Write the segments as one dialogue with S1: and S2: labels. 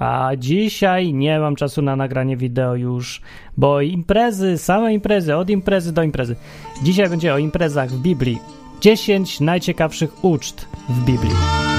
S1: A dzisiaj nie mam czasu na nagranie wideo już, bo imprezy, same imprezy, od imprezy do imprezy. Dzisiaj będzie o imprezach w Biblii. 10 najciekawszych uczt w Biblii.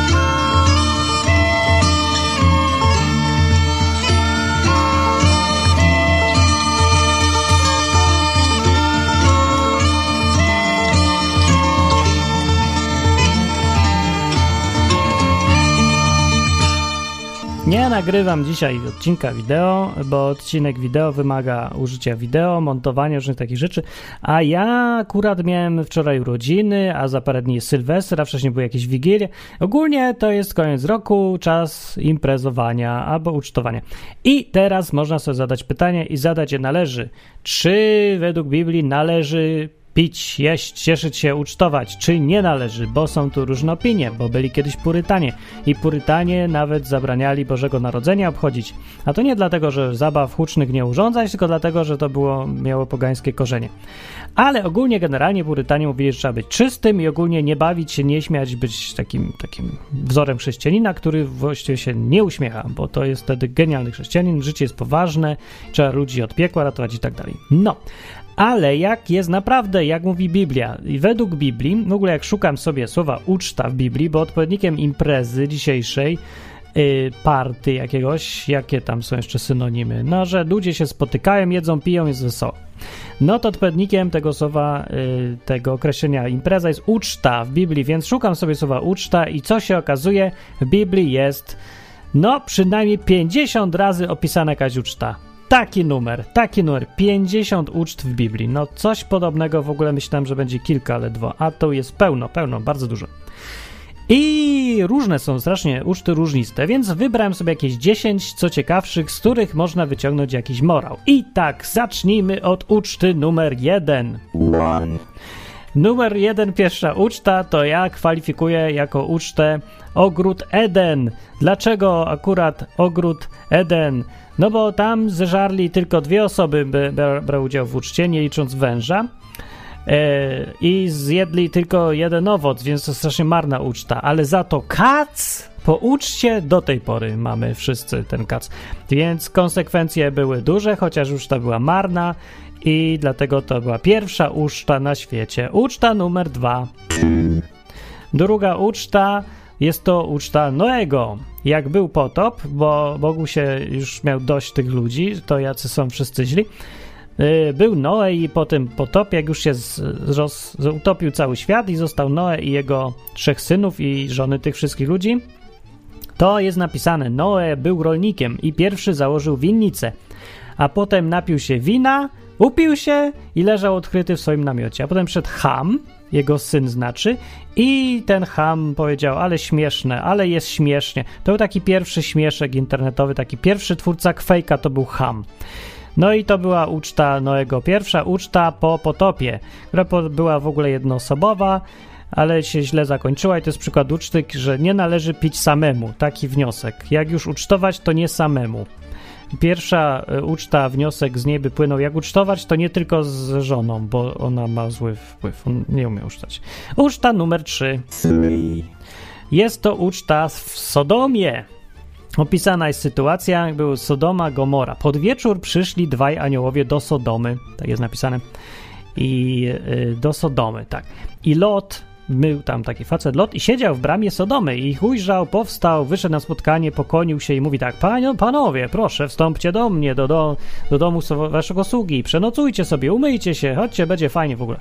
S1: Nie nagrywam dzisiaj odcinka wideo, bo odcinek wideo wymaga użycia wideo, montowania różnych takich rzeczy, a ja akurat miałem wczoraj urodziny, a za parę dni jest Sylwester, a wcześniej były jakieś wigilie. Ogólnie to jest koniec roku, czas imprezowania albo ucztowania. I teraz można sobie zadać pytanie i zadać je należy. Czy według Biblii należy pić, jeść, cieszyć się, ucztować, czy nie należy, bo są tu różne opinie, bo byli kiedyś purytanie i purytanie nawet zabraniali Bożego Narodzenia obchodzić. A to nie dlatego, że zabaw hucznych nie urządzać, tylko dlatego, że to było, miało pogańskie korzenie. Ale ogólnie, generalnie purytanie mówili, że trzeba być czystym i ogólnie nie bawić się, nie śmiać, być takim, takim wzorem chrześcijanina, który właściwie się nie uśmiecha, bo to jest wtedy genialny chrześcijanin, życie jest poważne, trzeba ludzi od piekła ratować i tak dalej. No, ale jak jest naprawdę, jak mówi Biblia, i według Biblii, w ogóle jak szukam sobie słowa uczta w Biblii, bo odpowiednikiem imprezy dzisiejszej, yy, party jakiegoś, jakie tam są jeszcze synonimy, no, że ludzie się spotykają, jedzą, piją, jest wesoło. No to odpowiednikiem tego słowa, yy, tego określenia impreza jest uczta w Biblii, więc szukam sobie słowa uczta i co się okazuje, w Biblii jest, no, przynajmniej 50 razy opisana jakaś uczta. Taki numer, taki numer, 50 uczt w Biblii. No coś podobnego w ogóle myślałem, że będzie kilka ledwo, a to jest pełno, pełno, bardzo dużo. I różne są strasznie uczty różniste, więc wybrałem sobie jakieś 10 co ciekawszych, z których można wyciągnąć jakiś morał. I tak, zacznijmy od uczty numer 1. Numer 1, pierwsza uczta, to ja kwalifikuję jako ucztę ogród Eden. Dlaczego akurat ogród Eden? No bo tam zeżarli tylko dwie osoby, by brały udział w uczcie, nie licząc węża. E, I zjedli tylko jeden owoc, więc to strasznie marna uczta. Ale za to kac po uczcie do tej pory mamy wszyscy ten kac. Więc konsekwencje były duże, chociaż uczta była marna i dlatego to była pierwsza uczta na świecie. Uczta numer dwa. Druga uczta jest to uczta Noego. Jak był potop, bo Bogu się już miał dość tych ludzi, to jacy są wszyscy źli. Y, był Noe i po tym potopie, jak już się roz, utopił cały świat i został Noe i jego trzech synów i żony tych wszystkich ludzi, to jest napisane, Noe był rolnikiem i pierwszy założył winnicę, a potem napił się wina, upił się i leżał odkryty w swoim namiocie. A potem przed Ham, jego syn znaczy, i ten Ham powiedział, ale śmieszne, ale jest śmiesznie. To był taki pierwszy śmieszek internetowy, taki pierwszy twórca Kwejka to był Ham. No i to była uczta Noego, pierwsza uczta po potopie, która była w ogóle jednoosobowa, ale się źle zakończyła i to jest przykład uczty, że nie należy pić samemu. Taki wniosek. Jak już ucztować, to nie samemu. Pierwsza e, uczta, wniosek z niej by płynął, jak ucztować, to nie tylko z żoną, bo ona ma zły wpływ, on nie umie ucztać. Uczta numer 3. Jest to uczta w Sodomie. Opisana jest sytuacja, jak był Sodoma, Gomora. Pod wieczór przyszli dwaj aniołowie do Sodomy, tak jest napisane, i y, do Sodomy, tak. I Lot był tam taki facet Lot i siedział w bramie Sodomy i ujrzał, powstał, wyszedł na spotkanie, pokonił się i mówi tak, Panie, panowie, proszę, wstąpcie do mnie, do, do, do domu waszego sługi, przenocujcie sobie, umyjcie się, chodźcie, będzie fajnie w ogóle.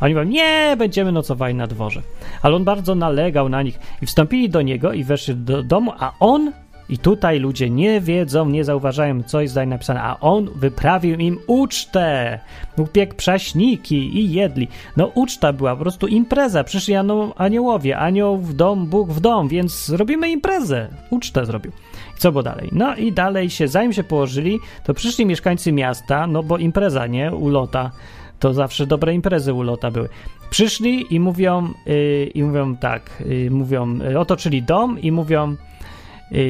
S1: A oni mówią, nie, będziemy nocowali na dworze. Ale on bardzo nalegał na nich i wstąpili do niego i weszli do domu, a on i tutaj ludzie nie wiedzą, nie zauważają, co jest tutaj napisane, a on wyprawił im ucztę. Upiekł prześniki i jedli. No uczta była, po prostu impreza. Przyszli aniołowie, anioł w dom, Bóg w dom, więc zrobimy imprezę. Ucztę zrobił. I co było dalej? No i dalej się, zanim się położyli, to przyszli mieszkańcy miasta, no bo impreza, nie? Ulota. To zawsze dobre imprezy ulota były. Przyszli i mówią, yy, i mówią tak, yy, mówią, yy, otoczyli dom i mówią, Y,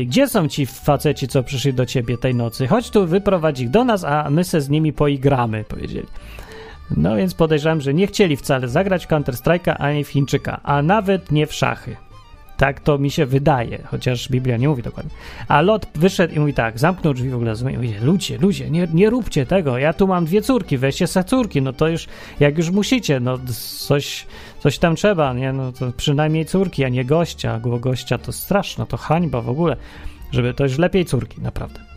S1: gdzie są ci faceci, co przyszli do ciebie tej nocy? Chodź tu, wyprowadź ich do nas, a my se z nimi poigramy, powiedzieli. No więc podejrzewam, że nie chcieli wcale zagrać w Counter-Strike'a ani w Chińczyka, a nawet nie w szachy. Tak to mi się wydaje, chociaż Biblia nie mówi dokładnie. A Lot wyszedł i mówi tak, zamknął drzwi w ogóle, i mówi, ludzie, ludzie, nie, nie róbcie tego, ja tu mam dwie córki, weźcie se córki, no to już, jak już musicie, no coś, coś tam trzeba, nie, no to przynajmniej córki, a nie gościa, bo gościa to straszno, to hańba w ogóle, żeby to już lepiej córki, naprawdę.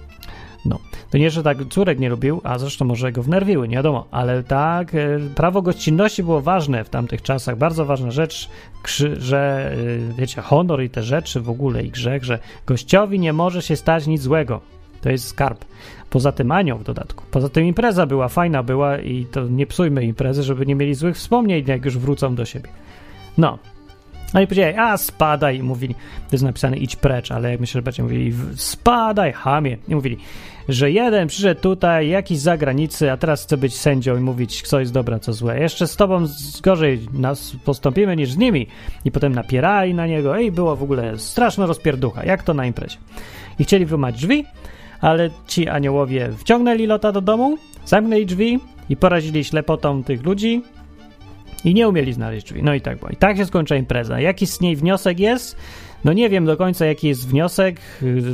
S1: No, to nie, że tak córek nie lubił, a zresztą może go wnerwiły, nie wiadomo, ale tak, e, prawo gościnności było ważne w tamtych czasach, bardzo ważna rzecz, że e, wiecie, honor i te rzeczy w ogóle i grzech, że gościowi nie może się stać nic złego. To jest skarb. Poza tym anioł w dodatku. Poza tym impreza była, fajna była i to nie psujmy imprezy, żeby nie mieli złych wspomnień, jak już wrócą do siebie. No, no i powiedzieli, a spadaj, mówili, to jest napisane idź precz, ale myślę, że będziecie mówili spadaj, hamie. I mówili, że jeden przyszedł tutaj, jakiś z zagranicy, a teraz chce być sędzią i mówić, co jest dobre, co złe. Jeszcze z tobą gorzej nas postąpimy niż z nimi. I potem napierali na niego i było w ogóle straszna rozpierducha, jak to na imprezie. I chcieli wymać drzwi, ale ci aniołowie wciągnęli Lota do domu, zamknęli drzwi i porazili ślepotą tych ludzi, i nie umieli znaleźć drzwi. No i tak było. I tak się skończyła impreza. Jaki z niej wniosek jest? No nie wiem do końca, jaki jest wniosek,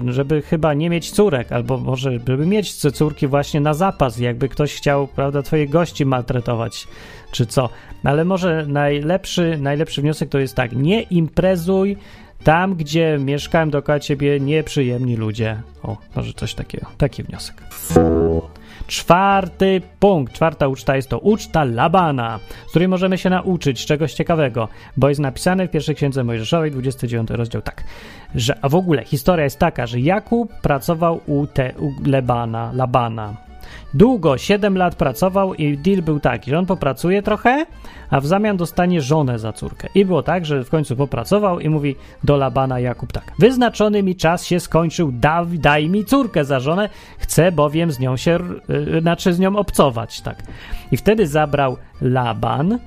S1: żeby chyba nie mieć córek, albo może żeby mieć córki właśnie na zapas, jakby ktoś chciał, prawda, twoje gości maltretować, czy co. Ale może najlepszy, najlepszy wniosek to jest tak, nie imprezuj tam, gdzie mieszkałem dookoła ciebie nieprzyjemni ludzie. O, może coś takiego. Taki wniosek. Czwarty punkt, czwarta uczta jest to uczta Labana, z której możemy się nauczyć czegoś ciekawego, bo jest napisane w pierwszej księdze Mojżeszowej, 29 rozdział tak, że a w ogóle historia jest taka, że Jakub pracował u, te, u Lebana, Labana, Długo, 7 lat pracował i deal był taki, że on popracuje trochę, a w zamian dostanie żonę za córkę. I było tak, że w końcu popracował i mówi do Labana Jakub tak: Wyznaczony mi czas się skończył, daj, mi córkę za żonę, chcę bowiem z nią się, yy, znaczy z nią obcować, tak. I wtedy zabrał Laban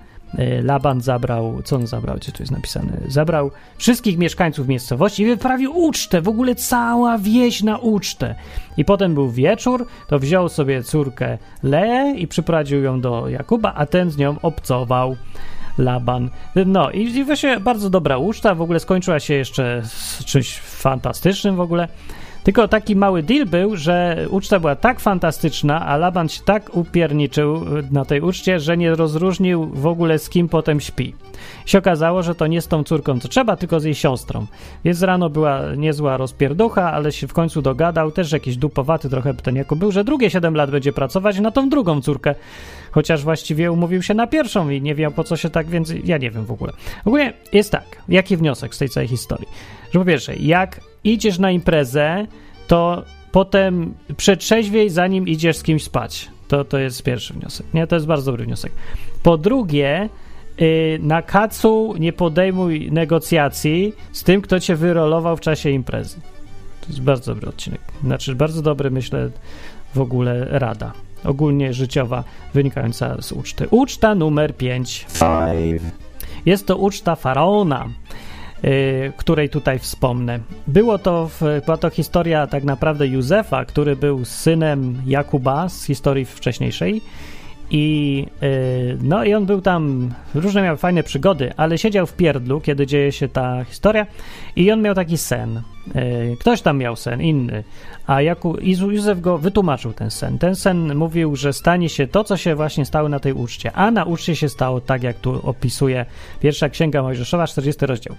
S1: Laban zabrał, co on zabrał, gdzie tu jest napisane? Zabrał wszystkich mieszkańców miejscowości i wyprawił ucztę, w ogóle cała wieś na ucztę. I potem był wieczór, to wziął sobie córkę Leę i przyprowadził ją do Jakuba, a ten z nią obcował. Laban. No i, i właśnie bardzo dobra uczta, w ogóle skończyła się jeszcze z czymś fantastycznym w ogóle. Tylko taki mały deal był, że uczta była tak fantastyczna, a Laban się tak upierniczył na tej uczcie, że nie rozróżnił w ogóle z kim potem śpi. Się okazało, że to nie z tą córką co trzeba, tylko z jej siostrą. Więc rano była niezła rozpierducha, ale się w końcu dogadał, też jakiś dupowaty trochę ten jako był, że drugie 7 lat będzie pracować na tą drugą córkę. Chociaż właściwie umówił się na pierwszą i nie wiem po co się tak, więc ja nie wiem w ogóle. W ogóle jest tak, jaki wniosek z tej całej historii? Że po pierwsze, jak idziesz na imprezę, to potem przetrzeźwiej, zanim idziesz z kimś spać. To, to jest pierwszy wniosek. Nie, to jest bardzo dobry wniosek. Po drugie, yy, na kacu nie podejmuj negocjacji z tym, kto cię wyrolował w czasie imprezy. To jest bardzo dobry odcinek. Znaczy, bardzo dobry, myślę, w ogóle rada. Ogólnie życiowa, wynikająca z uczty. Uczta numer 5. Jest to uczta faraona. Y, której tutaj wspomnę. Było to, była to historia tak naprawdę Józefa, który był synem Jakuba z historii wcześniejszej. I, y, no, I on był tam, różne miał fajne przygody, ale siedział w pierdlu, kiedy dzieje się ta historia, i on miał taki sen. Y, ktoś tam miał sen, inny, a Jakub, Józef go wytłumaczył ten sen. Ten sen mówił, że stanie się to, co się właśnie stało na tej uczcie, a na uczcie się stało tak, jak tu opisuje pierwsza księga Mojżeszowa, 40 rozdział.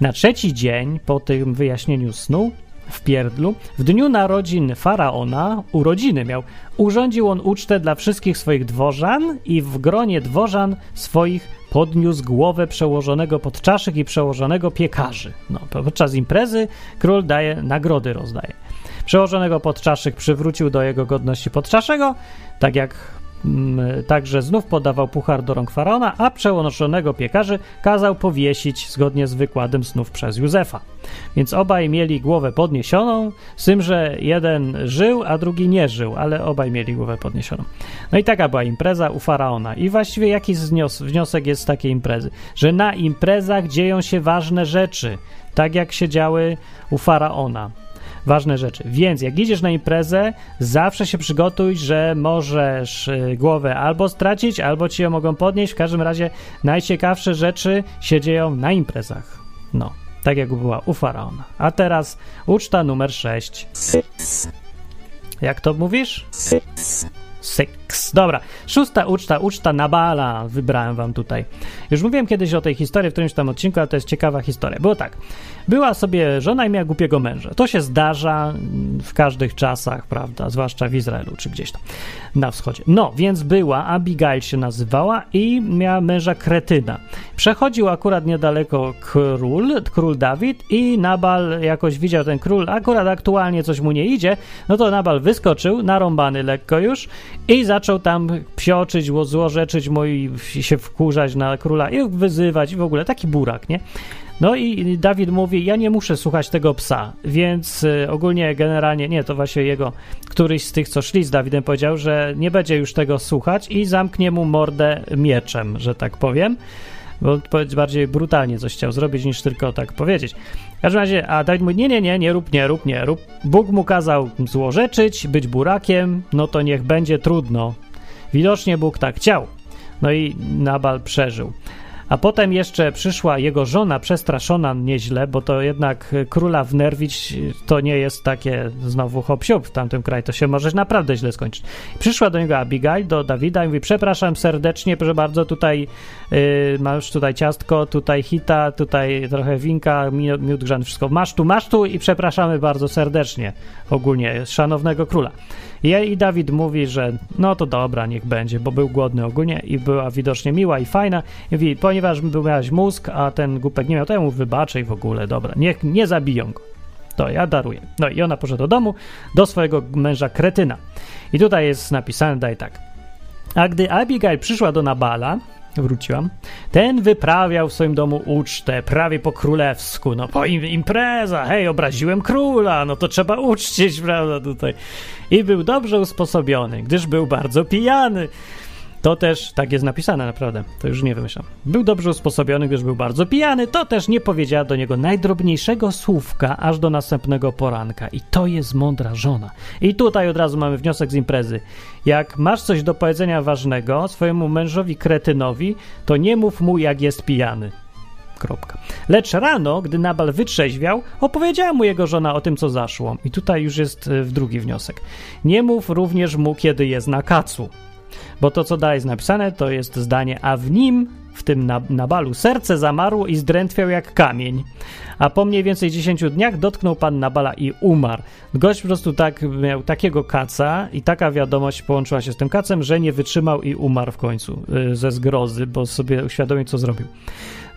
S1: Na trzeci dzień po tym wyjaśnieniu snu w pierdlu, w dniu narodzin faraona, urodziny miał, urządził on ucztę dla wszystkich swoich dworzan i w gronie dworzan swoich podniósł głowę przełożonego podczaszek i przełożonego piekarzy. No, podczas imprezy król daje nagrody, rozdaje. Przełożonego podczaszek przywrócił do jego godności podczaszego, tak jak także znów podawał puchar do rąk faraona, a przełączonego piekarzy kazał powiesić zgodnie z wykładem snów przez Józefa. Więc obaj mieli głowę podniesioną, z tym, że jeden żył, a drugi nie żył, ale obaj mieli głowę podniesioną. No i taka była impreza u faraona. I właściwie jaki wniosek jest z takiej imprezy? Że na imprezach dzieją się ważne rzeczy, tak jak się działy u faraona ważne rzeczy. Więc jak idziesz na imprezę, zawsze się przygotuj, że możesz y, głowę albo stracić, albo ci ją mogą podnieść. W każdym razie najciekawsze rzeczy się dzieją na imprezach. No. Tak jak była u faraona. A teraz uczta numer 6. Jak to mówisz? Six. Dobra, szósta uczta, uczta Nabala wybrałem wam tutaj. Już mówiłem kiedyś o tej historii w którymś tam odcinku, ale to jest ciekawa historia. Było tak. Była sobie żona i miała głupiego męża. To się zdarza w każdych czasach, prawda? Zwłaszcza w Izraelu czy gdzieś tam na wschodzie. No, więc była, Abigail się nazywała i miała męża kretyna. Przechodził akurat niedaleko król, król Dawid i Nabal jakoś widział ten król, akurat aktualnie coś mu nie idzie, no to Nabal wyskoczył, narąbany lekko już i zaczął tam psioczyć, złorzeczyć mu i się wkurzać na króla i wyzywać i w ogóle taki burak, nie? No i Dawid mówi, ja nie muszę słuchać tego psa, więc y, ogólnie generalnie, nie, to właśnie jego, któryś z tych, co szli z Dawidem powiedział, że nie będzie już tego słuchać i zamknie mu mordę mieczem, że tak powiem, bo bardziej brutalnie coś chciał zrobić niż tylko tak powiedzieć. W każdym razie, a Dawid mówi, nie, nie, nie, nie rób, nie rób, nie rób. Bóg mu kazał złorzeczyć, być burakiem, no to niech będzie trudno. Widocznie Bóg tak chciał. No i Nabal przeżył. A potem jeszcze przyszła jego żona, przestraszona nieźle, bo to jednak króla wnerwić to nie jest takie znowu hop w tamtym kraju, to się może naprawdę źle skończyć. Przyszła do niego Abigail, do Dawida i mówi, przepraszam serdecznie, proszę bardzo, tutaj yy, masz tutaj ciastko, tutaj hita, tutaj trochę winka, miód grzany, wszystko masz tu, masz tu i przepraszamy bardzo serdecznie ogólnie szanownego króla. I Dawid mówi, że no to dobra, niech będzie, bo był głodny ogólnie i była widocznie miła i fajna. I mówi, ponieważ mózg, a ten głupek nie miał, to ja mu wybaczę i w ogóle, dobra, niech nie zabiją go. To ja daruję. No i ona poszła do domu, do swojego męża kretyna. I tutaj jest napisane, daj tak. A gdy Abigail przyszła do Nabala, wróciłam, ten wyprawiał w swoim domu ucztę, prawie po królewsku, no po im, impreza, hej, obraziłem króla, no to trzeba uczcić, prawda, tutaj. I był dobrze usposobiony, gdyż był bardzo pijany. To też, tak jest napisane naprawdę, to już nie wymyślam. Był dobrze usposobiony, gdyż był bardzo pijany, to też nie powiedziała do niego najdrobniejszego słówka aż do następnego poranka. I to jest mądra żona. I tutaj od razu mamy wniosek z imprezy. Jak masz coś do powiedzenia ważnego swojemu mężowi kretynowi, to nie mów mu, jak jest pijany. Kropka. Lecz rano, gdy Nabal wytrzeźwiał, opowiedziała mu jego żona o tym, co zaszło. I tutaj już jest e, w drugi wniosek. Nie mów również mu, kiedy jest na kacu. Bo to, co dalej jest napisane, to jest zdanie, a w nim, w tym Nabalu, serce zamarło i zdrętwiał jak kamień. A po mniej więcej 10 dniach dotknął pan Nabala i umarł. Gość po prostu tak miał takiego kaca i taka wiadomość połączyła się z tym kacem, że nie wytrzymał i umarł w końcu yy, ze zgrozy, bo sobie uświadomił, co zrobił.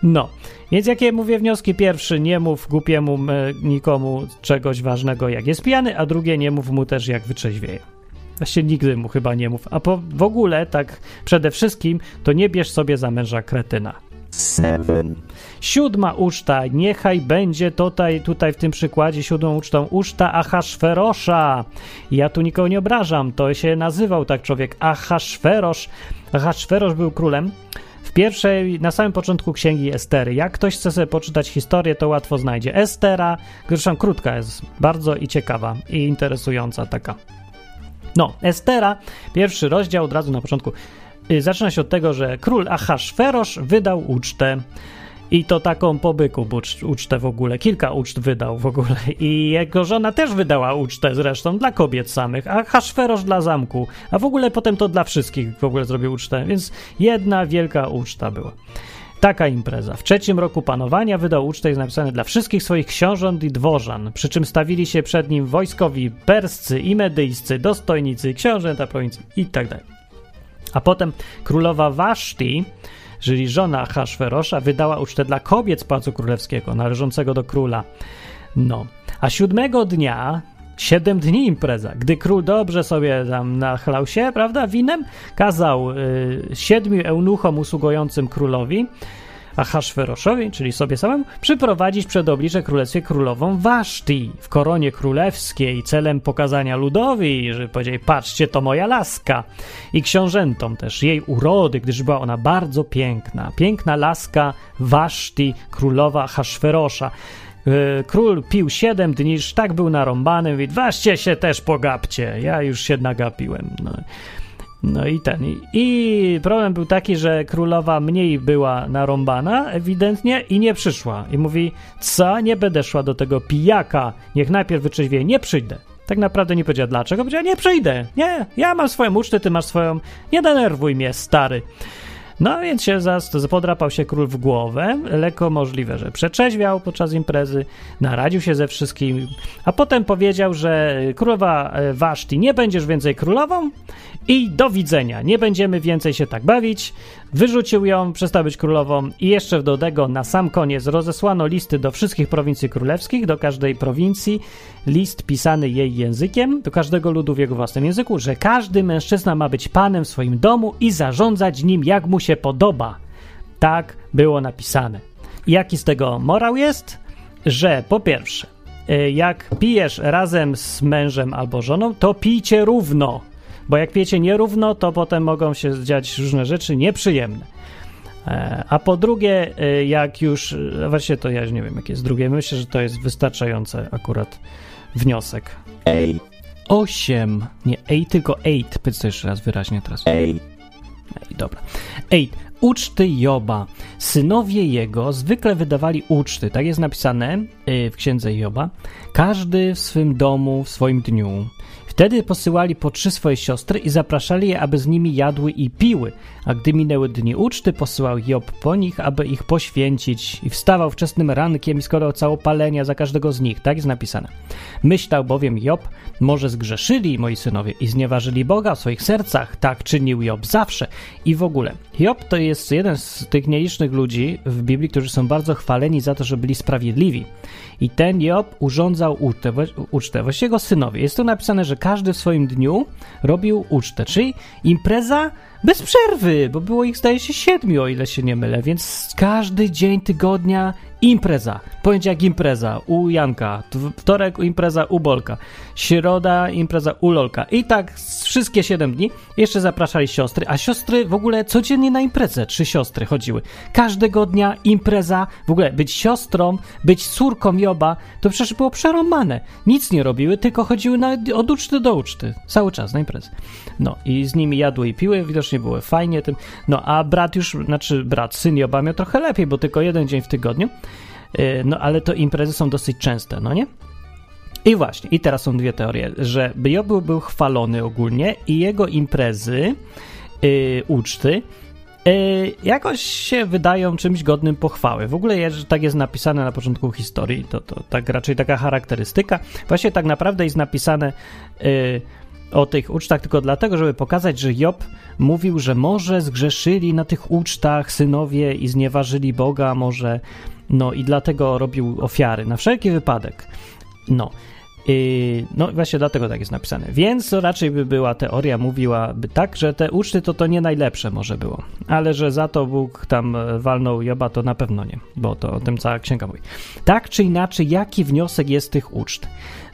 S1: No, więc jakie mówię wnioski? Pierwszy, nie mów głupiemu nikomu czegoś ważnego, jak jest pijany, a drugie, nie mów mu też, jak wytrzeźwieje. Właściwie nigdy mu chyba nie mów. A po, w ogóle, tak przede wszystkim, to nie bierz sobie za męża kretyna. Seven. Siódma uczta, niechaj będzie tutaj, tutaj w tym przykładzie siódmą ucztą uczta Ahasferosza. Ja tu nikogo nie obrażam, to się nazywał tak człowiek Ahasferosz. Ahasferosz był królem w pierwszej, na samym początku księgi Estery. Jak ktoś chce sobie poczytać historię, to łatwo znajdzie. Estera, zresztą krótka jest, bardzo i ciekawa i interesująca taka. No, Estera, pierwszy rozdział od razu na początku. Y, zaczyna się od tego, że król Ahasferosz wydał ucztę. I to taką pobyku ucztę w ogóle. Kilka uczt wydał w ogóle. I jego żona też wydała ucztę zresztą dla kobiet samych, a Haszferosz dla zamku. A w ogóle potem to dla wszystkich w ogóle zrobił ucztę. Więc jedna wielka uczta była. Taka impreza. W trzecim roku panowania wydał ucztę napisane dla wszystkich swoich książąt i dworzan, przy czym stawili się przed nim wojskowi perscy i medyjscy, dostojnicy, książęta prowincji i tak. A potem królowa Waszti, czyli żona Haszferosza, wydała ucztę dla kobiet z Pałacu Królewskiego, należącego do króla. No, a siódmego dnia Siedem dni impreza. Gdy król dobrze sobie tam nachlał się, prawda, winem, kazał y, siedmiu eunuchom usługującym królowi, a Haszferoszowi, czyli sobie samemu, przyprowadzić przed oblicze królestwie królową Waszti w koronie królewskiej celem pokazania ludowi, że powiedzieli, patrzcie, to moja laska. I książętom też, jej urody, gdyż była ona bardzo piękna. Piękna laska Waszti, królowa Haszferosza. E, król pił siedem dni, tak był narąbany, mówi, weźcie się też pogapcie, ja już się nagapiłem. No. No i ten. I, I problem był taki, że królowa mniej była narąbana ewidentnie i nie przyszła. I mówi, co, nie będę szła do tego pijaka, niech najpierw wytrzeźwieje, nie przyjdę. Tak naprawdę nie powiedziała dlaczego, powiedziała, nie przyjdę, nie, ja mam swoją ucztę, ty masz swoją, nie denerwuj mnie, stary. No więc się podrapał się król w głowę, lekko możliwe, że przeczeźwiał podczas imprezy, naradził się ze wszystkim, a potem powiedział, że królowa e, Waszti nie będziesz więcej królową i do widzenia, nie będziemy więcej się tak bawić. Wyrzucił ją, przestał być królową i jeszcze do tego na sam koniec rozesłano listy do wszystkich prowincji królewskich, do każdej prowincji, list pisany jej językiem, do każdego ludu w jego własnym języku, że każdy mężczyzna ma być panem w swoim domu i zarządzać nim jak mu się podoba. Tak było napisane. Jaki z tego morał jest? Że po pierwsze, y, jak pijesz razem z mężem albo żoną, to pijcie równo bo jak piecie nierówno, to potem mogą się dziać różne rzeczy nieprzyjemne. E, a po drugie, e, jak już, e, właśnie to ja nie wiem, jakie jest drugie, myślę, że to jest wystarczający akurat wniosek.
S2: Ej.
S1: Osiem, nie ej, tylko eight. Powiedz to jeszcze raz wyraźnie teraz.
S2: Ej.
S1: Ej, dobra. Eight. Uczty Joba. Synowie jego zwykle wydawali uczty. Tak jest napisane w księdze Joba. Każdy w swym domu, w swoim dniu. Wtedy posyłali po trzy swoje siostry i zapraszali je, aby z nimi jadły i piły, a gdy minęły dni uczty, posyłał Job po nich, aby ich poświęcić i wstawał wczesnym rankiem i składał całopalenia za każdego z nich. Tak jest napisane. Myślał bowiem Job, może zgrzeszyli moi synowie i znieważyli Boga w swoich sercach. Tak czynił Job zawsze. I w ogóle, Job to jest jeden z tych nielicznych ludzi w Biblii, którzy są bardzo chwaleni za to, że byli sprawiedliwi. I ten Job urządzał ucztę, ucztę, właściwie jego synowie. Jest tu napisane, że każdy w swoim dniu robił ucztę, czyli impreza bez przerwy, bo było ich zdaje się siedmiu, o ile się nie mylę, więc każdy dzień tygodnia impreza. Poniedziałek impreza u Janka, wtorek impreza u Bolka, środa impreza u Lolka i tak wszystkie siedem dni. Jeszcze zapraszali siostry, a siostry w ogóle codziennie na imprezę, trzy siostry chodziły. Każdego dnia impreza, w ogóle być siostrą, być córką Joba, to przecież było przerąbane. Nic nie robiły, tylko chodziły na, od uczty do uczty, cały czas na imprezę. No i z nimi jadły i piły, widocznie było fajnie tym. No a brat już, znaczy brat, syn Joba miał trochę lepiej, bo tylko jeden dzień w tygodniu. Y, no ale to imprezy są dosyć częste, no nie? I właśnie, i teraz są dwie teorie, że był, był chwalony ogólnie i jego imprezy, yy, uczty, yy, jakoś się wydają czymś godnym pochwały. W ogóle, że tak jest napisane na początku historii, to, to tak raczej taka charakterystyka. Właśnie tak naprawdę jest napisane yy, o tych ucztach tylko dlatego, żeby pokazać, że Job mówił, że może zgrzeszyli na tych ucztach synowie i znieważyli Boga, może no i dlatego robił ofiary, na wszelki wypadek. No. No właśnie dlatego tak jest napisane. Więc raczej by była teoria, mówiłaby tak, że te uczty to to nie najlepsze może było, ale że za to Bóg tam e, walnął Joba, to na pewno nie, bo to o tym cała księga mówi. Tak czy inaczej, jaki wniosek jest tych uczt?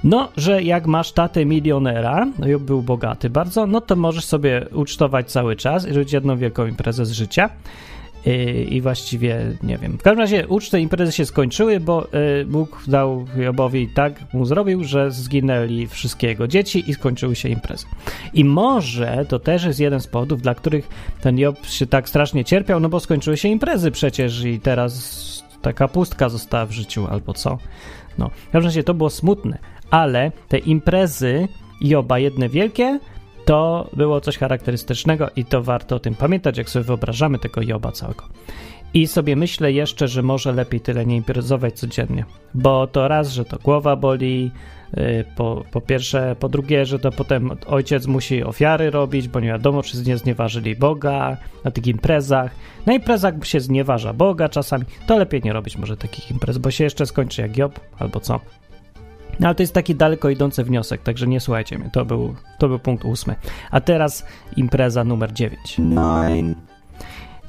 S1: No, że jak masz tatę milionera, no Job był bogaty bardzo, no to możesz sobie ucztować cały czas i robić jedną wielką imprezę z życia i właściwie nie wiem. W każdym razie uczty imprezy się skończyły, bo y, Bóg dał Jobowi tak mu zrobił, że zginęli wszystkie jego dzieci i skończyły się imprezy. I może to też jest jeden z powodów, dla których ten Job się tak strasznie cierpiał, no bo skończyły się imprezy przecież i teraz taka pustka została w życiu albo co. No, w każdym razie to było smutne, ale te imprezy Joba jedne wielkie to było coś charakterystycznego i to warto o tym pamiętać, jak sobie wyobrażamy tego Joba całego. I sobie myślę jeszcze, że może lepiej tyle nie imprezować codziennie, bo to raz, że to głowa boli, y, po, po pierwsze, po drugie, że to potem ojciec musi ofiary robić, bo nie wiadomo, czy nie znieważyli Boga na tych imprezach. Na imprezach się znieważa Boga czasami, to lepiej nie robić może takich imprez, bo się jeszcze skończy jak Job albo co. No, ale to jest taki daleko idący wniosek, także nie słuchajcie mnie. To był, to był punkt ósmy. A teraz impreza numer dziewięć.
S2: Nine.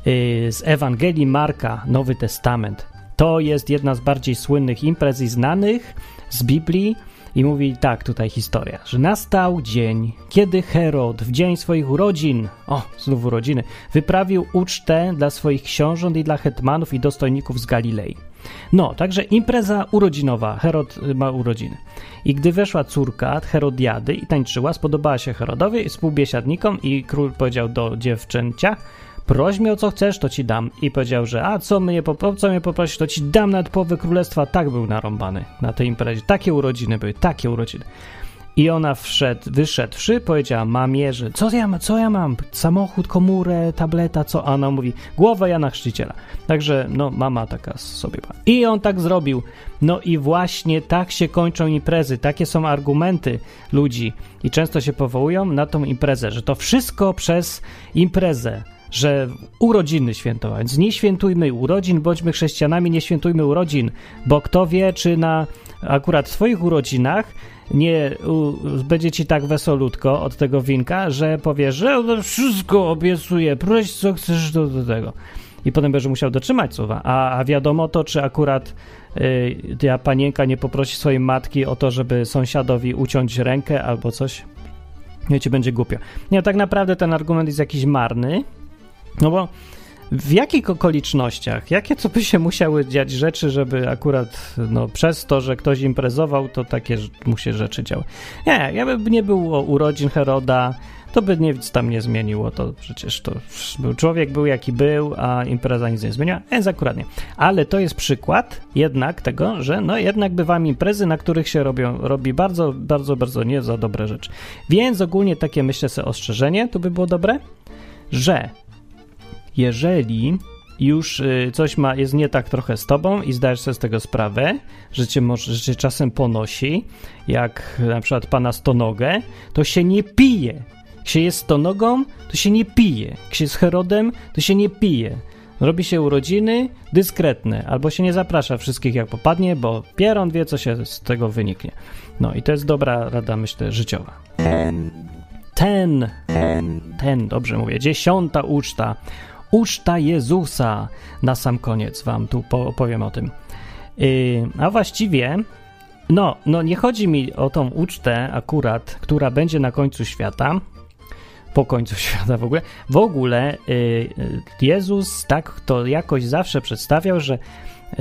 S1: Y, z Ewangelii Marka, Nowy Testament. To jest jedna z bardziej słynnych imprez i znanych z Biblii. I mówi tak tutaj historia, że nastał dzień, kiedy Herod w dzień swoich urodzin, o, znów urodziny, wyprawił ucztę dla swoich książąt i dla hetmanów i dostojników z Galilei. No, także impreza urodzinowa. Herod y, ma urodziny. I gdy weszła córka Herodiady i tańczyła, spodobała się Herodowi i współbiesiadnikom i król powiedział do dziewczęcia, proś mnie o co chcesz, to ci dam. I powiedział, że a co mnie, co mnie poprosisz, to ci dam nawet połowę królestwa. Tak był narąbany na tej imprezie. Takie urodziny były, takie urodziny. I ona wszedł, wyszedłszy, powiedziała mamie, że co ja, co ja mam? Samochód, komórę, tableta, co? A ona mówi, głowę Jana Chrzciciela. Także, no, mama taka sobie była. I on tak zrobił. No i właśnie tak się kończą imprezy. Takie są argumenty ludzi. I często się powołują na tą imprezę, że to wszystko przez imprezę że urodziny świętować. Więc nie świętujmy urodzin, bądźmy chrześcijanami, nie świętujmy urodzin, bo kto wie, czy na akurat swoich urodzinach nie u, będzie ci tak wesolutko od tego winka, że powiesz, że wszystko obiecuję, proś co chcesz do, do tego. I potem będziesz musiał dotrzymać słowa. A, a wiadomo to, czy akurat y, ta panienka nie poprosi swojej matki o to, żeby sąsiadowi uciąć rękę albo coś. Nie ci będzie głupio. Nie, tak naprawdę ten argument jest jakiś marny, no bo w jakich okolicznościach, jakie co by się musiały dziać rzeczy, żeby akurat no, przez to, że ktoś imprezował, to takie mu się rzeczy działy. Nie, jakby nie było urodzin Heroda, to by nic tam nie zmieniło. To przecież to był człowiek był jaki był, a impreza nic nie zmieniła, więc akurat nie. Ale to jest przykład jednak tego, że no jednak bywam imprezy, na których się robią, robi bardzo, bardzo, bardzo nie za dobre rzeczy. Więc ogólnie takie myślę sobie ostrzeżenie, to by było dobre, że jeżeli już y, coś ma, jest nie tak trochę z tobą i zdajesz sobie z tego sprawę, że cię, może, że cię czasem ponosi, jak na przykład pana stonogę, to się nie pije. Jak się jest stonogą, to się nie pije. Jak się jest Herodem, to się nie pije. Robi się urodziny dyskretne, albo się nie zaprasza wszystkich jak popadnie, bo pieron wie, co się z tego wyniknie. No i to jest dobra rada, myślę, życiowa. Ten, ten, dobrze mówię, dziesiąta uczta uczta Jezusa. Na sam koniec wam tu opowiem o tym. Yy, a właściwie, no, no nie chodzi mi o tą ucztę akurat, która będzie na końcu świata, po końcu świata w ogóle. W ogóle yy, Jezus tak to jakoś zawsze przedstawiał, że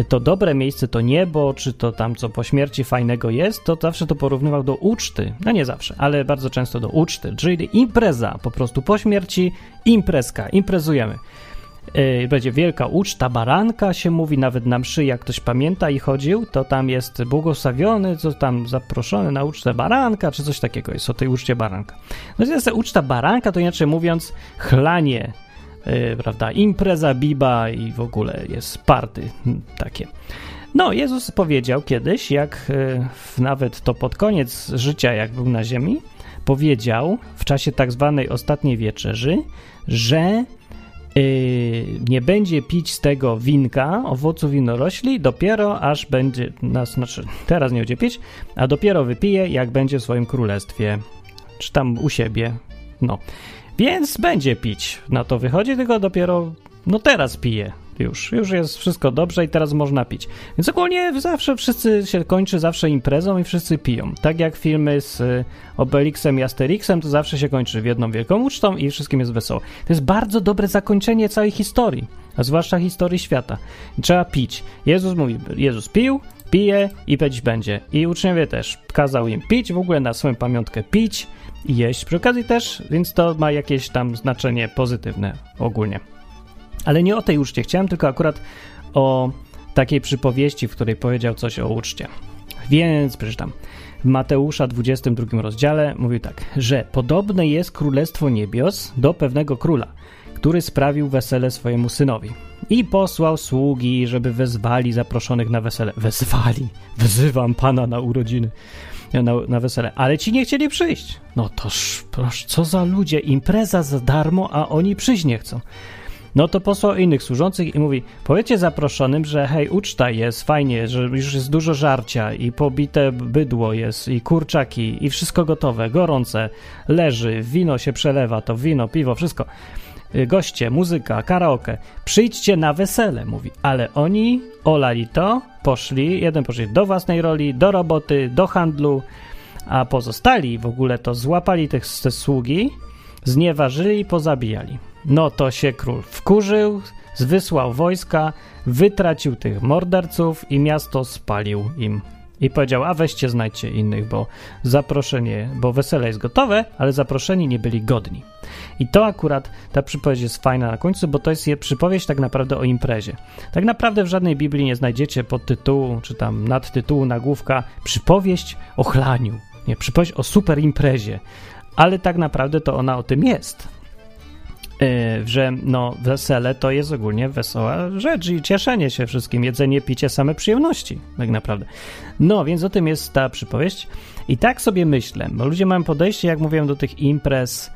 S1: to dobre miejsce to niebo, czy to tam co po śmierci fajnego jest, to zawsze to porównywał do uczty. No nie zawsze, ale bardzo często do uczty, czyli impreza, po prostu po śmierci imprezka, imprezujemy. Yy, będzie wielka uczta baranka, się mówi nawet na mszy, jak ktoś pamięta i chodził, to tam jest błogosławiony, co tam zaproszony na ucztę baranka, czy coś takiego jest o tej uczcie baranka. No jest uczta baranka, to inaczej mówiąc chlanie prawda, impreza biba i w ogóle jest party takie. No, Jezus powiedział kiedyś, jak yy, nawet to pod koniec życia, jak był na ziemi, powiedział w czasie tak zwanej ostatniej wieczerzy, że yy, nie będzie pić z tego winka, owocu winorośli, dopiero aż będzie, nas, znaczy teraz nie będzie pić, a dopiero wypije, jak będzie w swoim królestwie, czy tam u siebie, no. Więc będzie pić. Na to wychodzi, tylko dopiero no teraz pije. Już, już jest wszystko dobrze i teraz można pić. Więc ogólnie zawsze wszyscy się kończy zawsze imprezą i wszyscy piją. Tak jak filmy z y, Obelixem i Asterixem, to zawsze się kończy w jedną wielką ucztą i wszystkim jest wesoło. To jest bardzo dobre zakończenie całej historii, a zwłaszcza historii świata. Trzeba pić. Jezus mówi, Jezus pił, pije i pić będzie. I uczniowie też kazał im pić, w ogóle na swoją pamiątkę pić i jeść przy okazji też, więc to ma jakieś tam znaczenie pozytywne ogólnie. Ale nie o tej uczcie chciałem, tylko akurat o takiej przypowieści, w której powiedział coś o uczcie. Więc przeczytam. W Mateusza 22 rozdziale mówił tak, że podobne jest królestwo niebios do pewnego króla, który sprawił wesele swojemu synowi. I posłał sługi, żeby wezwali zaproszonych na wesele. Wezwali. Wzywam pana na urodziny na, na wesele, ale ci nie chcieli przyjść. No toż, proszę, co za ludzie, impreza za darmo, a oni przyjść nie chcą. No to posłał innych służących i mówi: Powiecie zaproszonym, że hej, uczta jest, fajnie, że już jest dużo żarcia i pobite bydło jest, i kurczaki, i wszystko gotowe, gorące, leży, wino się przelewa, to wino, piwo, wszystko. Goście, muzyka, karaoke. Przyjdźcie na wesele, mówi. Ale oni olali to poszli, jeden poszli do własnej roli, do roboty, do handlu, a pozostali w ogóle to złapali tych, te sługi, znieważyli i pozabijali. No to się król wkurzył, wysłał wojska, wytracił tych morderców i miasto spalił im. I powiedział, a weźcie, znajdźcie innych, bo zaproszenie, bo wesele jest gotowe, ale zaproszeni nie byli godni. I to akurat, ta przypowieść jest fajna na końcu, bo to jest je przypowieść tak naprawdę o imprezie. Tak naprawdę w żadnej Biblii nie znajdziecie podtytułu, czy tam nadtytułu, nagłówka przypowieść o chlaniu. Nie, przypowieść o super imprezie. Ale tak naprawdę to ona o tym jest. Yy, że no, wesele to jest ogólnie wesoła rzecz i cieszenie się wszystkim, jedzenie, picie, same przyjemności, tak naprawdę. No, więc o tym jest ta przypowieść. I tak sobie myślę, bo ludzie mają podejście, jak mówiłem, do tych imprez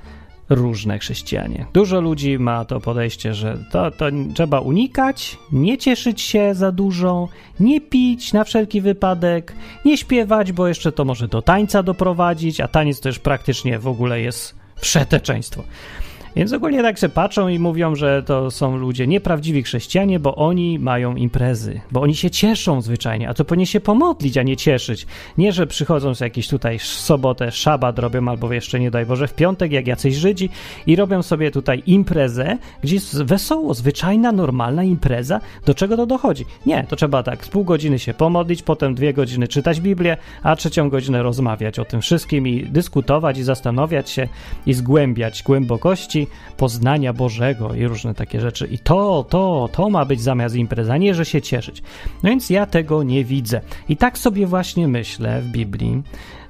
S1: różne chrześcijanie. Dużo ludzi ma to podejście, że to, to trzeba unikać, nie cieszyć się za dużo, nie pić na wszelki wypadek, nie śpiewać, bo jeszcze to może do tańca doprowadzić, a taniec już praktycznie w ogóle jest wszeteczeństwo. Więc ogólnie tak się patrzą i mówią, że to są ludzie nieprawdziwi chrześcijanie, bo oni mają imprezy, bo oni się cieszą zwyczajnie, a to powinien się pomodlić, a nie cieszyć. Nie, że przychodzą z jakiejś tutaj sobotę, szabat robią, albo jeszcze nie daj Boże w piątek, jak jacyś Żydzi i robią sobie tutaj imprezę, gdzie jest wesoło, zwyczajna, normalna impreza. Do czego to dochodzi? Nie, to trzeba tak, z pół godziny się pomodlić, potem dwie godziny czytać Biblię, a trzecią godzinę rozmawiać o tym wszystkim i dyskutować i zastanawiać się i zgłębiać głębokości poznania Bożego i różne takie rzeczy. I to, to, to ma być zamiast impreza, nie że się cieszyć. No więc ja tego nie widzę. I tak sobie właśnie myślę w Biblii,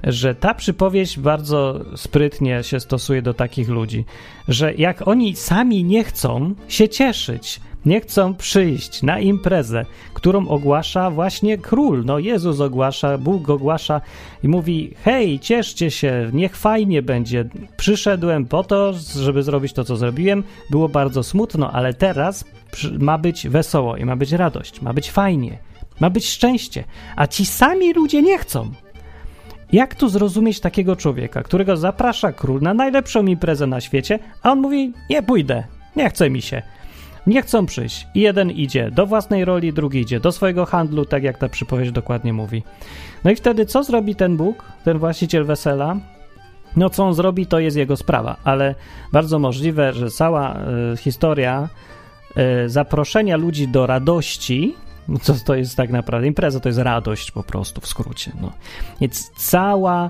S1: że ta przypowieść bardzo sprytnie się stosuje do takich ludzi, że jak oni sami nie chcą się cieszyć, nie chcą przyjść na imprezę, którą ogłasza właśnie król. No Jezus ogłasza, Bóg ogłasza i mówi: Hej, cieszcie się, niech fajnie będzie. Przyszedłem po to, żeby zrobić to, co zrobiłem. Było bardzo smutno, ale teraz ma być wesoło i ma być radość, ma być fajnie, ma być szczęście. A ci sami ludzie nie chcą. Jak tu zrozumieć takiego człowieka, którego zaprasza król na najlepszą imprezę na świecie, a on mówi: Nie pójdę, nie chce mi się nie chcą przyjść. I jeden idzie do własnej roli, drugi idzie do swojego handlu, tak jak ta przypowieść dokładnie mówi. No i wtedy co zrobi ten Bóg, ten właściciel wesela? No co on zrobi, to jest jego sprawa, ale bardzo możliwe, że cała y, historia y, zaproszenia ludzi do radości, no co to jest tak naprawdę impreza, to jest radość po prostu w skrócie. No. Więc cała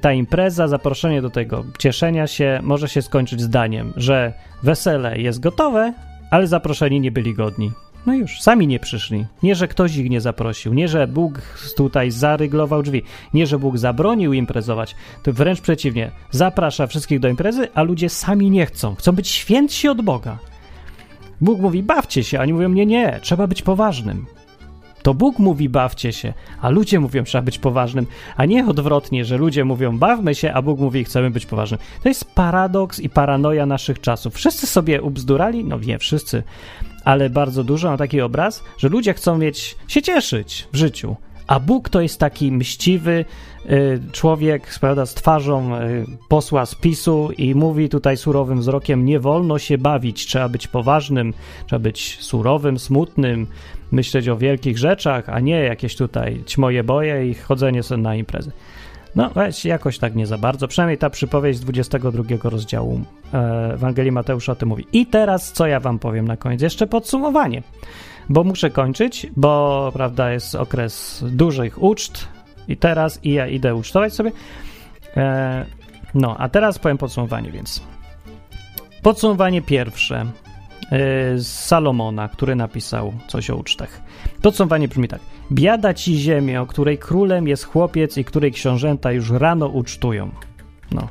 S1: ta impreza, zaproszenie do tego cieszenia się może się skończyć zdaniem, że wesele jest gotowe, ale zaproszeni nie byli godni. No już, sami nie przyszli. Nie, że ktoś ich nie zaprosił, nie, że Bóg tutaj zaryglował drzwi, nie, że Bóg zabronił imprezować, to wręcz przeciwnie. Zaprasza wszystkich do imprezy, a ludzie sami nie chcą. Chcą być świętsi od Boga. Bóg mówi, bawcie się, a oni mówią, nie, nie, trzeba być poważnym. To Bóg mówi bawcie się, a ludzie mówią trzeba być poważnym, a nie odwrotnie, że ludzie mówią bawmy się, a Bóg mówi chcemy być poważnym. To jest paradoks i paranoja naszych czasów. Wszyscy sobie ubzdurali, no nie wszyscy, ale bardzo dużo na taki obraz, że ludzie chcą mieć się cieszyć w życiu, a Bóg to jest taki mściwy y, człowiek, prawda, z twarzą y, posła z PiSu i mówi tutaj surowym wzrokiem: Nie wolno się bawić, trzeba być poważnym, trzeba być surowym, smutnym, myśleć o wielkich rzeczach, a nie jakieś tutaj ćmoje boje i chodzenie sobie na imprezy. No, jakoś tak nie za bardzo. Przynajmniej ta przypowieść z 22 rozdziału e, Ewangelii Mateusza o tym mówi. I teraz, co ja wam powiem na koniec? Jeszcze podsumowanie, bo muszę kończyć, bo, prawda, jest okres dużych uczt i teraz i ja idę ucztować sobie. E, no, a teraz powiem podsumowanie, więc. Podsumowanie pierwsze. E, z Salomona, który napisał coś o ucztach. Podsumowanie brzmi tak. Biada ci ziemię, o której królem jest chłopiec i której książęta już rano ucztują. No.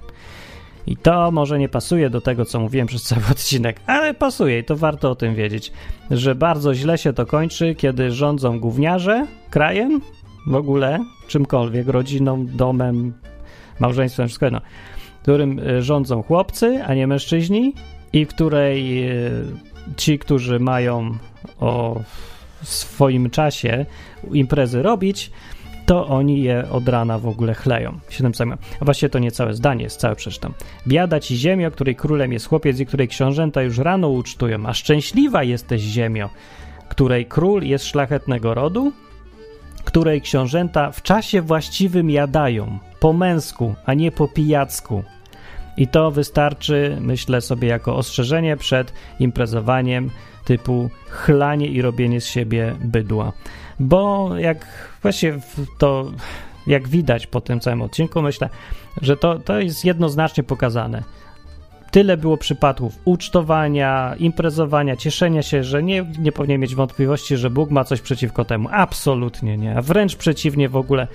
S1: I to może nie pasuje do tego, co mówiłem przez cały odcinek, ale pasuje i to warto o tym wiedzieć, że bardzo źle się to kończy, kiedy rządzą gówniarze krajem, w ogóle, czymkolwiek, rodziną, domem, małżeństwem, wszystko jedno, którym e, rządzą chłopcy, a nie mężczyźni i której e, ci, którzy mają o swoim czasie imprezy robić, to oni je od rana w ogóle chleją. A właściwie to nie całe zdanie, jest całe przeczytam. Biada ci ziemio, której królem jest chłopiec i której książęta już rano ucztują, a szczęśliwa jesteś ziemio, której król jest szlachetnego rodu, której książęta w czasie właściwym jadają, po męsku, a nie po pijacku. I to wystarczy, myślę sobie, jako ostrzeżenie przed imprezowaniem typu chlanie i robienie z siebie bydła. Bo jak właśnie to, jak widać po tym całym odcinku, myślę, że to, to jest jednoznacznie pokazane. Tyle było przypadków ucztowania, imprezowania, cieszenia się, że nie, nie powinien mieć wątpliwości, że Bóg ma coś przeciwko temu. Absolutnie nie. A wręcz przeciwnie, w ogóle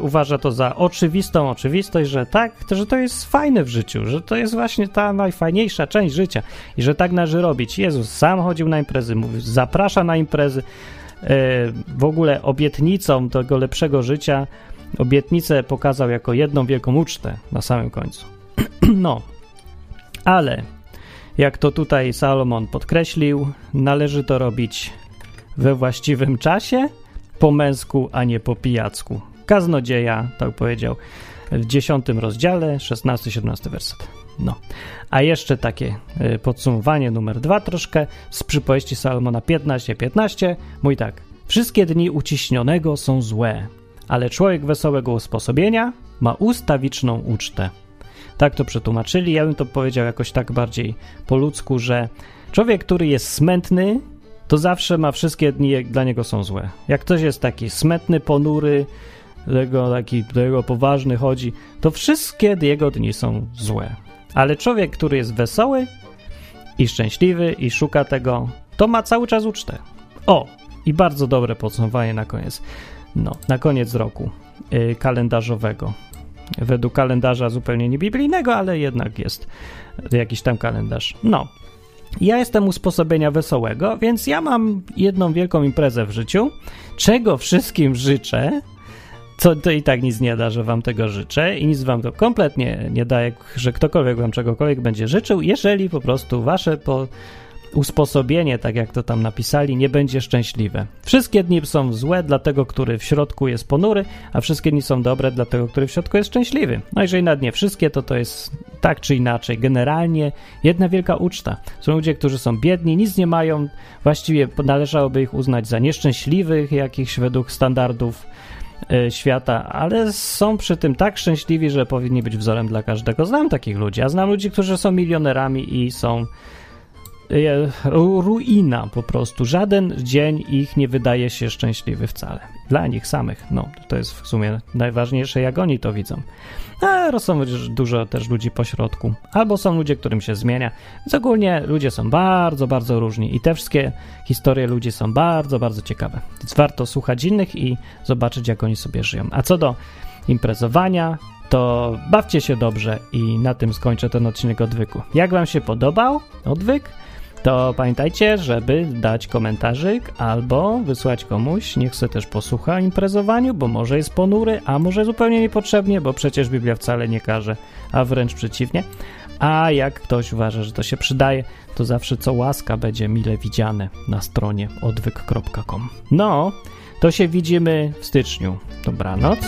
S1: uważa to za oczywistą oczywistość, że tak, że to jest fajne w życiu, że to jest właśnie ta najfajniejsza część życia i że tak należy robić. Jezus sam chodził na imprezy, mówił, zaprasza na imprezy. E, w ogóle obietnicą tego lepszego życia, obietnicę pokazał jako jedną wielką ucztę na samym końcu. No, ale jak to tutaj Salomon podkreślił, należy to robić we właściwym czasie, po męsku, a nie po pijacku kaznodzieja, tak powiedział w dziesiątym rozdziale, 16-17 werset. No. A jeszcze takie y, podsumowanie numer dwa troszkę z przypowieści Salomona 15:15. 15. Mój tak. Wszystkie dni uciśnionego są złe, ale człowiek wesołego usposobienia ma ustawiczną ucztę. Tak to przetłumaczyli. Ja bym to powiedział jakoś tak bardziej po ludzku, że człowiek, który jest smętny, to zawsze ma wszystkie dni dla niego są złe. Jak ktoś jest taki smętny, ponury, tego taki tego poważny chodzi, to wszystkie jego dni są złe. Ale człowiek, który jest wesoły i szczęśliwy i szuka tego, to ma cały czas ucztę. O, i bardzo dobre podsumowanie na koniec. No, na koniec roku yy, kalendarzowego. Według kalendarza zupełnie niebiblijnego, ale jednak jest jakiś tam kalendarz. No, ja jestem usposobienia wesołego, więc ja mam jedną wielką imprezę w życiu, czego wszystkim życzę, co to i tak nic nie da, że wam tego życzę i nic wam to kompletnie nie daje, że ktokolwiek wam czegokolwiek będzie życzył, jeżeli po prostu wasze po usposobienie, tak jak to tam napisali, nie będzie szczęśliwe. Wszystkie dni są złe dla tego, który w środku jest ponury, a wszystkie dni są dobre dla tego, który w środku jest szczęśliwy. No jeżeli nad nie wszystkie, to to jest tak czy inaczej, generalnie jedna wielka uczta. Są ludzie, którzy są biedni, nic nie mają, właściwie należałoby ich uznać za nieszczęśliwych, jakichś według standardów świata, ale są przy tym tak szczęśliwi, że powinni być wzorem dla każdego. Znam takich ludzi, a znam ludzi, którzy są milionerami i są ruina po prostu. Żaden dzień ich nie wydaje się szczęśliwy wcale. Dla nich samych. No, to jest w sumie najważniejsze, jak oni to widzą. A są dużo też ludzi po środku. Albo są ludzie, którym się zmienia. Więc ogólnie ludzie są bardzo, bardzo różni i te wszystkie historie ludzi są bardzo, bardzo ciekawe. Więc warto słuchać innych i zobaczyć, jak oni sobie żyją. A co do imprezowania, to bawcie się dobrze i na tym skończę ten odcinek odwyku. Jak Wam się podobał odwyk? To pamiętajcie, żeby dać komentarzyk albo wysłać komuś, niech se też posłucha o imprezowaniu, bo może jest ponury, a może zupełnie niepotrzebnie, bo przecież Biblia wcale nie każe, a wręcz przeciwnie. A jak ktoś uważa, że to się przydaje, to zawsze co łaska będzie mile widziane na stronie odwyk.com. No, to się widzimy w styczniu. Dobranoc.